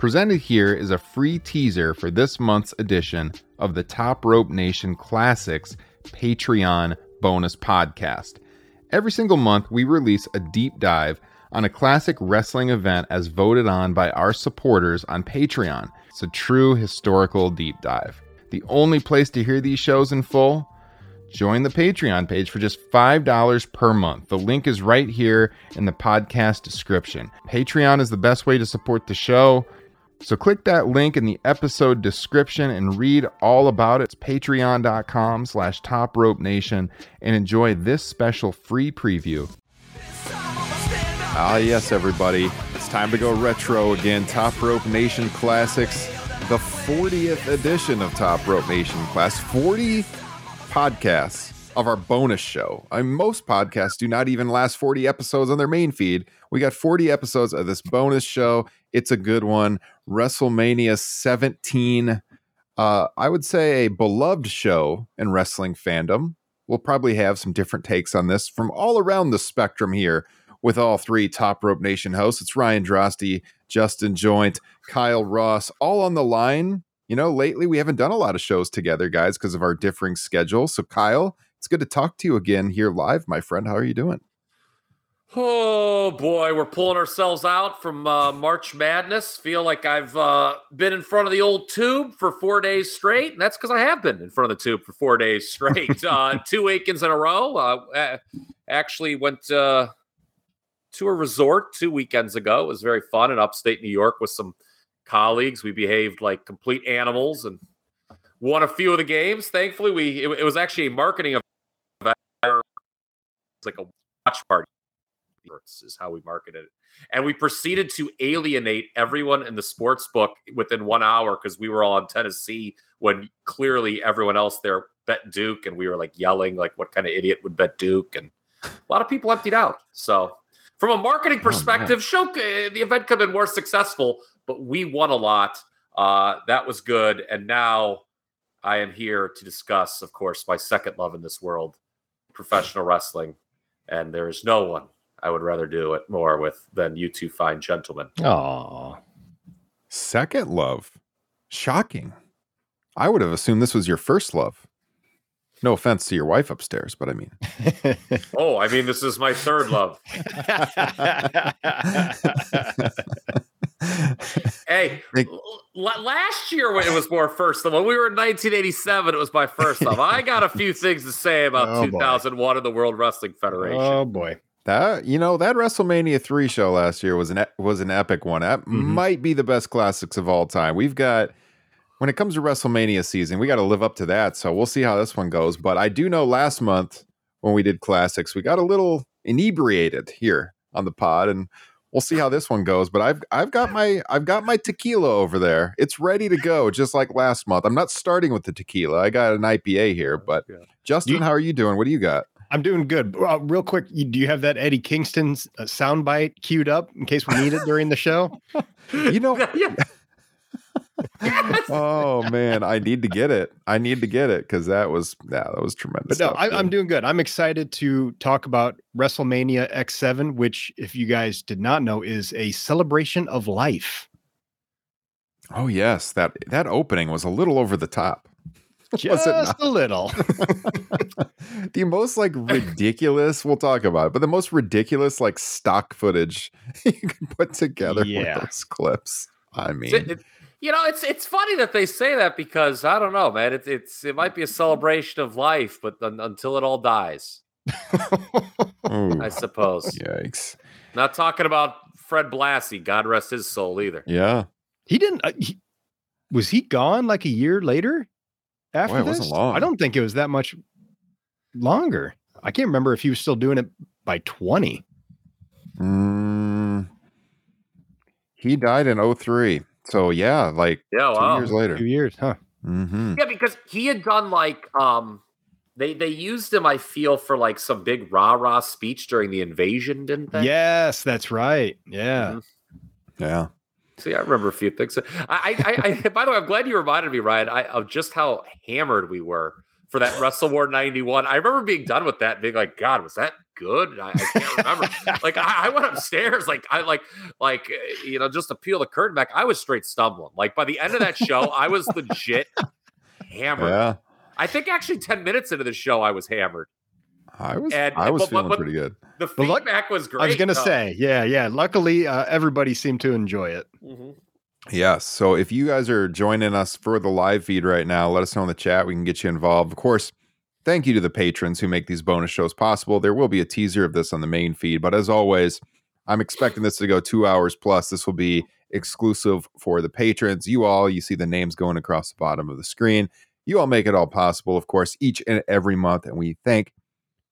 Presented here is a free teaser for this month's edition of the Top Rope Nation Classics Patreon bonus podcast. Every single month, we release a deep dive on a classic wrestling event as voted on by our supporters on Patreon. It's a true historical deep dive. The only place to hear these shows in full? Join the Patreon page for just $5 per month. The link is right here in the podcast description. Patreon is the best way to support the show. So click that link in the episode description and read all about it. It's patreon.com slash top rope nation and enjoy this special free preview. Ah, yes, everybody. It's time to go retro again. Top Rope Nation Classics, the 40th edition of Top Rope Nation Class. 40 podcasts of our bonus show. I mean, most podcasts do not even last 40 episodes on their main feed. We got 40 episodes of this bonus show. It's a good one. WrestleMania 17. Uh, I would say a beloved show in wrestling fandom. We'll probably have some different takes on this from all around the spectrum here with all three Top Rope Nation hosts. It's Ryan Droste, Justin Joint, Kyle Ross, all on the line. You know, lately we haven't done a lot of shows together, guys, because of our differing schedules. So, Kyle, it's good to talk to you again here live, my friend. How are you doing? Oh boy, we're pulling ourselves out from uh, March Madness. Feel like I've uh, been in front of the old tube for four days straight, and that's because I have been in front of the tube for four days straight. uh, two weekends in a row. Uh, actually went uh, to a resort two weekends ago. It was very fun in upstate New York with some colleagues. We behaved like complete animals and won a few of the games. Thankfully, we it, it was actually a marketing event. It's like a watch party is how we marketed it. And we proceeded to alienate everyone in the sports book within one hour because we were all in Tennessee when clearly everyone else there bet Duke and we were like yelling like what kind of idiot would bet Duke and a lot of people emptied out. So from a marketing perspective, oh, show the event could have been more successful, but we won a lot. Uh, that was good. And now I am here to discuss, of course, my second love in this world, professional wrestling. And there is no one I would rather do it more with than you two fine gentlemen. Oh, second love, shocking. I would have assumed this was your first love. No offense to your wife upstairs, but I mean. oh, I mean, this is my third love. hey, l- last year when it was more first love. When we were in 1987, it was my first love. I got a few things to say about oh, 2001 in the World Wrestling Federation. Oh boy. That you know that WrestleMania three show last year was an was an epic one. That mm-hmm. might be the best classics of all time. We've got when it comes to WrestleMania season, we got to live up to that. So we'll see how this one goes. But I do know last month when we did classics, we got a little inebriated here on the pod, and we'll see how this one goes. But I've I've got my I've got my tequila over there. It's ready to go, just like last month. I'm not starting with the tequila. I got an IPA here. But Justin, you, how are you doing? What do you got? I'm doing good. Uh, real quick, you, do you have that Eddie Kingston uh, soundbite queued up in case we need it during the show? you know. oh man, I need to get it. I need to get it because that was yeah, that was tremendous. But no, I, am doing good. I'm excited to talk about WrestleMania X7, which, if you guys did not know, is a celebration of life. Oh yes, that that opening was a little over the top. Just a little. the most like ridiculous, we'll talk about it, but the most ridiculous like stock footage you can put together yeah. with those clips. I mean, it, it, you know, it's it's funny that they say that because I don't know, man. It, it's it might be a celebration of life, but until it all dies, I suppose. Yikes! Not talking about Fred Blassie, God rest his soul, either. Yeah, he didn't. Uh, he, was he gone like a year later? after Boy, this? I don't think it was that much longer. I can't remember if he was still doing it by 20. Mm, he died in 03. So yeah, like yeah, two wow. years later. Two years, huh? Mm-hmm. Yeah, because he had done like um they they used him, I feel, for like some big rah rah speech during the invasion, didn't they? Yes, that's right. Yeah. Mm-hmm. Yeah. See, I remember a few things. I, I, I, by the way, I'm glad you reminded me, Ryan, I, of just how hammered we were for that Wrestle War 91. I remember being done with that being like, God, was that good? I, I can't remember. like I, I, went upstairs, like I like like you know, just to peel the curtain back, I was straight stumbling. Like by the end of that show, I was legit hammered. Yeah. I think actually 10 minutes into the show, I was hammered. I was and, I was but, feeling but, pretty good. The feedback was great. I was gonna though. say, yeah, yeah. Luckily, uh, everybody seemed to enjoy it. Mm-hmm. Yes. So if you guys are joining us for the live feed right now, let us know in the chat. We can get you involved. Of course, thank you to the patrons who make these bonus shows possible. There will be a teaser of this on the main feed, but as always, I'm expecting this to go two hours plus. This will be exclusive for the patrons. You all, you see the names going across the bottom of the screen. You all make it all possible, of course, each and every month. And we thank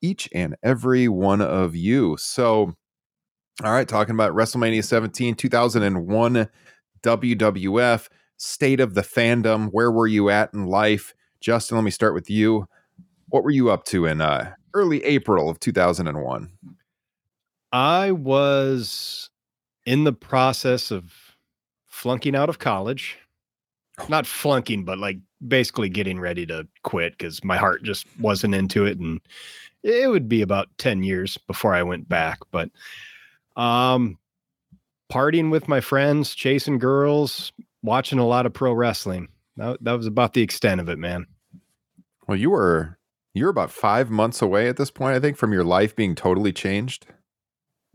each and every one of you. So, all right, talking about WrestleMania 17, 2001 WWF, state of the fandom. Where were you at in life? Justin, let me start with you. What were you up to in uh, early April of 2001? I was in the process of flunking out of college. Not flunking, but like basically getting ready to quit because my heart just wasn't into it. And it would be about 10 years before I went back. But um partying with my friends, chasing girls, watching a lot of pro wrestling. That, that was about the extent of it, man. Well, you were you're about five months away at this point, I think, from your life being totally changed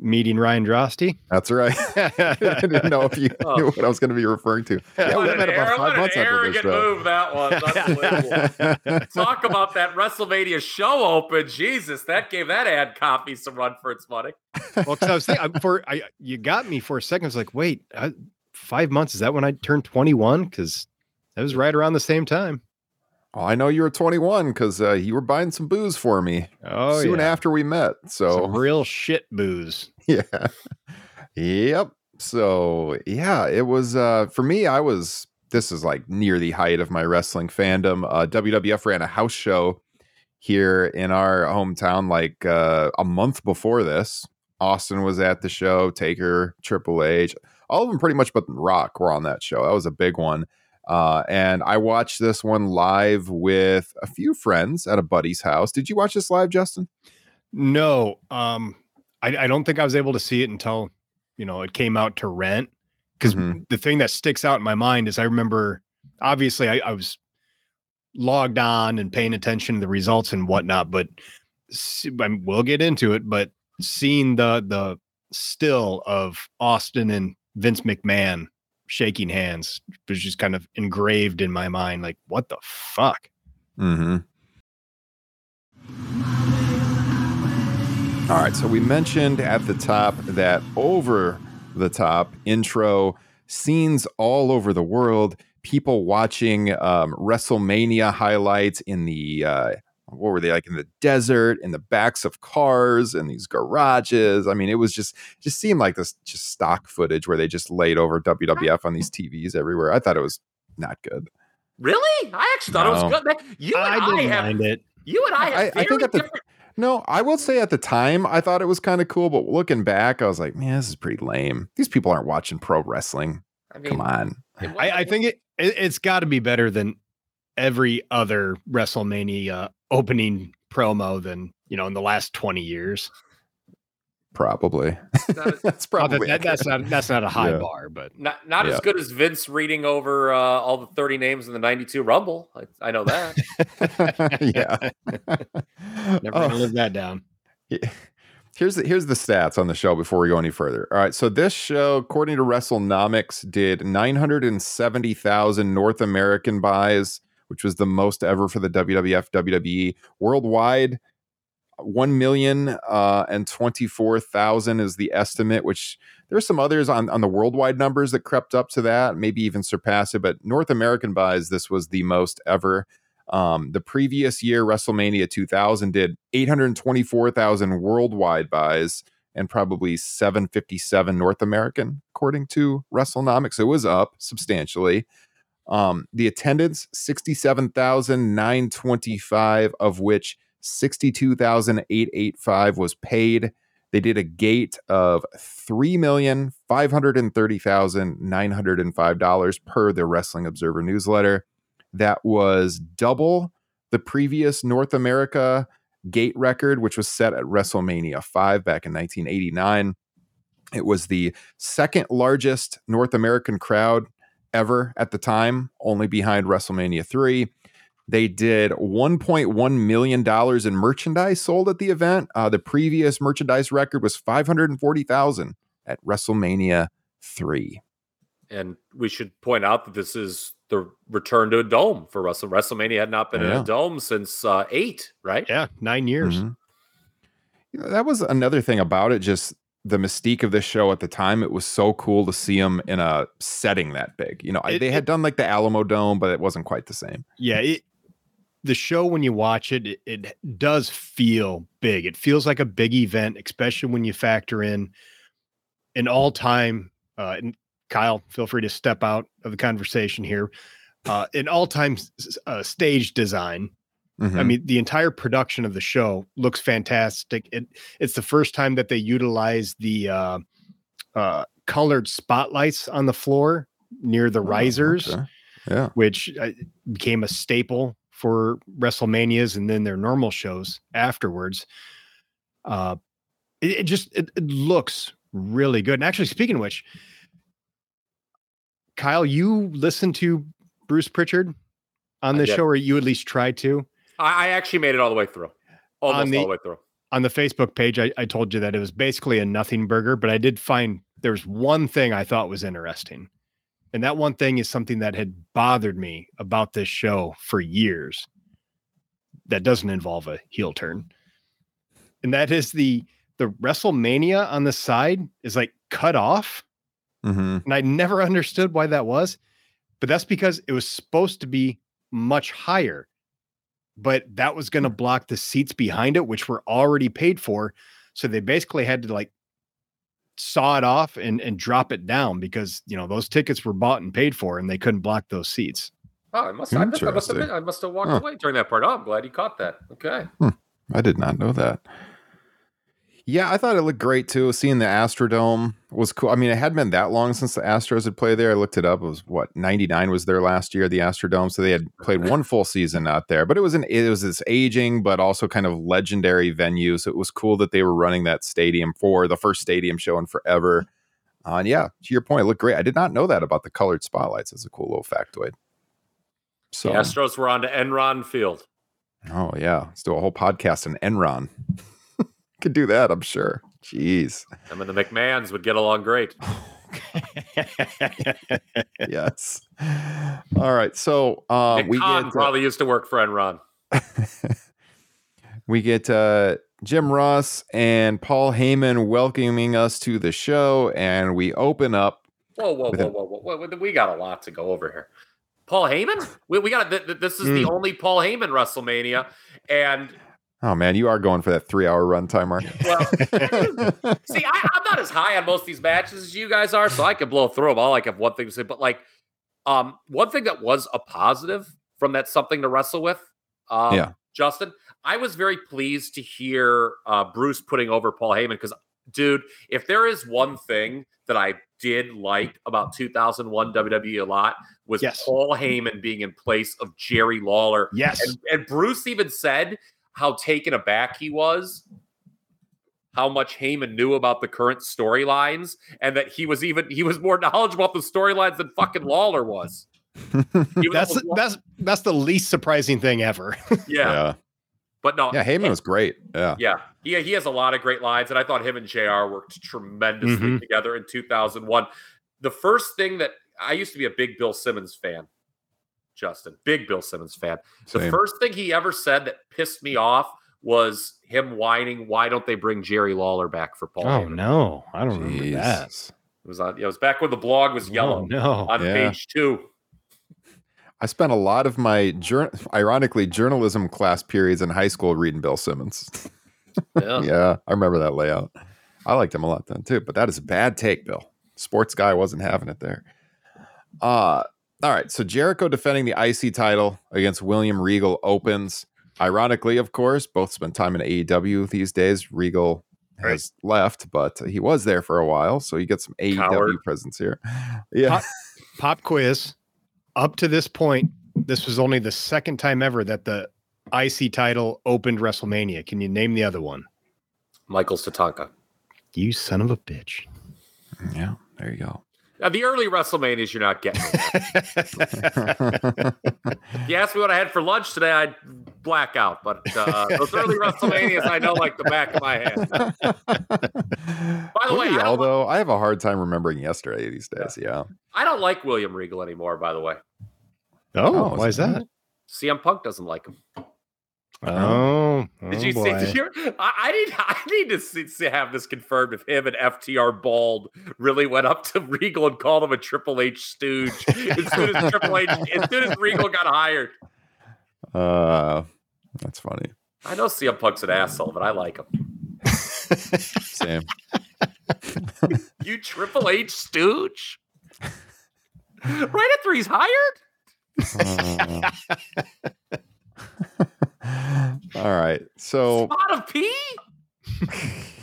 meeting Ryan Droste. That's right. I didn't know if you oh. knew what I was going to be referring to. Yeah, we met about five months after this show. move that was. Talk about that WrestleMania show open. Jesus, that gave that ad copy some run for its money. Well, because I was thinking, for I, you got me for a second. I was like, wait, uh, five months? Is that when I turned 21? Because that was right around the same time. Oh, I know you were 21 because uh, you were buying some booze for me. Oh, soon yeah. after we met. So some real shit booze. Yeah. yep. So yeah, it was uh, for me. I was. This is like near the height of my wrestling fandom. Uh, WWF ran a house show here in our hometown like uh, a month before this. Austin was at the show. Taker, Triple H, all of them pretty much, but Rock were on that show. That was a big one. Uh, and I watched this one live with a few friends at a buddy's house. Did you watch this live, Justin? No. Um, I, I don't think I was able to see it until you know it came out to rent. Because mm-hmm. the thing that sticks out in my mind is I remember obviously I, I was logged on and paying attention to the results and whatnot, but we'll get into it. But seeing the the still of Austin and Vince McMahon shaking hands was just kind of engraved in my mind. Like, what the fuck? Mm-hmm. All right. So we mentioned at the top that over the top intro scenes all over the world, people watching um, WrestleMania highlights in the uh, what were they like in the desert, in the backs of cars, in these garages. I mean, it was just just seemed like this just stock footage where they just laid over WWF on these TVs everywhere. I thought it was not good. Really? I actually thought no. it was good. You and I, I didn't have, mind it. You and I have I, I think at the, No, I will say at the time I thought it was kind of cool, but looking back, I was like, man, this is pretty lame. These people aren't watching pro wrestling. I mean, Come on. I, I think it, it has got to be better than every other WrestleMania opening promo than you know in the last 20 years probably that's probably that, that's not that's not a high yeah. bar but not not yeah. as good as vince reading over uh, all the 30 names in the 92 rumble i, I know that yeah never gonna oh. live that down yeah. here's the here's the stats on the show before we go any further all right so this show according to wrestlenomics did 970000 north american buys which was the most ever for the WWF WWE worldwide. One million uh, and twenty-four thousand is the estimate. Which there's some others on on the worldwide numbers that crept up to that, maybe even surpass it. But North American buys, this was the most ever. Um, the previous year, WrestleMania 2000 did 824,000 worldwide buys and probably 757 North American, according to WrestleNomics. It was up substantially. Um, the attendance 67,925, of which 62,885 was paid. They did a gate of $3,530,905 per the Wrestling Observer newsletter. That was double the previous North America gate record, which was set at WrestleMania 5 back in 1989. It was the second largest North American crowd ever at the time, only behind WrestleMania 3. They did $1.1 million in merchandise sold at the event. Uh, the previous merchandise record was 540,000 at WrestleMania 3. And we should point out that this is the return to a dome for Russell. WrestleMania had not been Yeah. in a dome since uh, eight, right? Yeah, nine years. Mhm. You know, that was another thing about it, just the mystique of this show at the time. It was so cool to see them in a setting that big. You know, It- they had it- done like the Alamo Dome, but it wasn't quite the same. Yeah, it, the show when you watch it, it, it does feel big. It feels like a big event, especially when you factor in an all-time. Uh, and Kyle, feel free to step out of the conversation here. Uh, an all-time uh, stage design. I Mhm. mean, the entire production of the show looks fantastic. It it's the first time that they utilize the uh, uh, colored spotlights on the floor near the Oh, risers okay. Yeah. which uh, became a staple for WrestleManias and then their normal shows afterwards. Uh, it, it just it, it looks really good. And actually, speaking of which, Kyle, you listened to Bruce Pritchard on this show, or you at least tried to. I, I actually made it all the way through, almost the- all the way through. On the Facebook page, I, I told you that it was basically a nothing burger, but I did find there's one thing I thought was interesting. And that one thing is something that had bothered me about this show for years that doesn't involve a heel turn. And that is the the WrestleMania on the side is like cut off. hmm And I never understood why that was. But that's because it was supposed to be much higher. But that was going to block the seats behind it, which were already paid for. So they basically had to like saw it off and, and drop it down because you know those tickets were bought and paid for and they couldn't block those seats. Oh, I must, I must, I must have been, I must have walked Huh. away during that part. Oh, I'm glad you caught that. Okay. Hmm. I did not know that. Yeah, I thought it looked great too. Seeing the Astrodome was cool. I mean, it hadn't been that long since the Astros had played there. I looked it up. It was what ninety nine was their last year, the Astrodome. So they had played one full season out there. But it was an it was this aging but also kind of legendary venue. So it was cool that they were running that stadium for the first stadium show in forever. Uh, and yeah, to your point, it looked great. I did not know that about the colored spotlights. It's a cool little factoid. So The Astros were on to Enron Field. Oh yeah, let's do a whole podcast on Enron. Could do that, I'm sure. Jeez. Them and the McMahons would get along great. Yes. All right. So uh, we get probably used to work for Enron. we get uh, Jim Ross and Paul Heyman welcoming us to the show, and we open up. Whoa, whoa, whoa, whoa, whoa, whoa! We got a lot to go over here. Paul Heyman? We, we got th- th- this is the only Paul Heyman WrestleMania, and Oh man, you are going for that three-hour runtime, Mark. well, see, I, I'm not as high on most of these matches as you guys are, so I can blow through them. All I have one thing to say, but like, um, one thing that was a positive from that something to wrestle with, um, Yeah. Justin, I was very pleased to hear uh, Bruce putting over Paul Heyman because, dude, if there is one thing that I did like about 2001 WWE a lot was Yes. Paul Heyman being in place of Jerry Lawler yes. and, and Bruce even said how taken aback he was, how much Heyman knew about the current storylines, and that he was even he was more knowledgeable about the storylines than fucking Lawler was. That's was- that's that's the least surprising thing ever. yeah, yeah. but no, Yeah, Heyman was great. Yeah. yeah, he he has a lot of great lines, and I thought him and Jr. worked tremendously Mhm. together in 2001. The first thing that I used to be a big Bill Simmons fan, Justin, big Bill Simmons fan. The Same. first thing he ever said that pissed me off was him whining, "Why don't they bring Jerry Lawler back for Paul?" oh Heyman?" no, I don't remember that. It was on. It was back when the blog was yellow Oh, no. on Yeah. page two. I spent a lot of my, jour- ironically, journalism class periods in high school reading Bill Simmons. Yeah. yeah, I remember that layout. I liked him a lot then too, but that is a bad take, Bill. Sports guy wasn't having it there. Uh all right. So Jericho defending the IC title against William Regal opens. Ironically, of course, both spend time in AEW these days. Regal has left, but he was there for a while, so you get some AEW Coward. presence here. Yeah. Pop quiz. Up to this point, this was only the second time ever that the IC title opened WrestleMania? Can you name the other one? Michael Tatanka. You son of a bitch. Yeah, there you go. Now, the early WrestleManias, you're not getting. if you asked me what I had for lunch today, I'd black out. But uh, those early WrestleManias, I know like the back of my hand. By the way, I although I have a hard time remembering yesterday these days. Yeah. yeah. I don't like William Regal anymore. By the way. Oh, oh why is that? CM Punk doesn't like him. Oh, did you oh see? Did you, I, I, need I need to see, see, have this confirmed if him and FTR Bald really went up to Regal and called him a Triple H stooge as soon as Triple H as soon as Regal got hired. Uh, that's funny. I know CM Punk's an asshole, but I like him. Same. you Triple H stooge. Right after he's hired. Uh, all right. So spot of pee.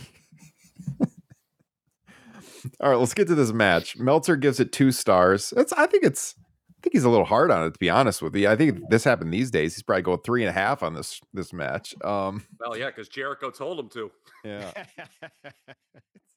All right, let's get to this match. Meltzer gives it two stars. It's I think it's I think he's a little hard on it to be honest with you. I think this happened these days. He's probably going three and a half on this this match. Um Well, yeah, because Jericho told him to. Yeah.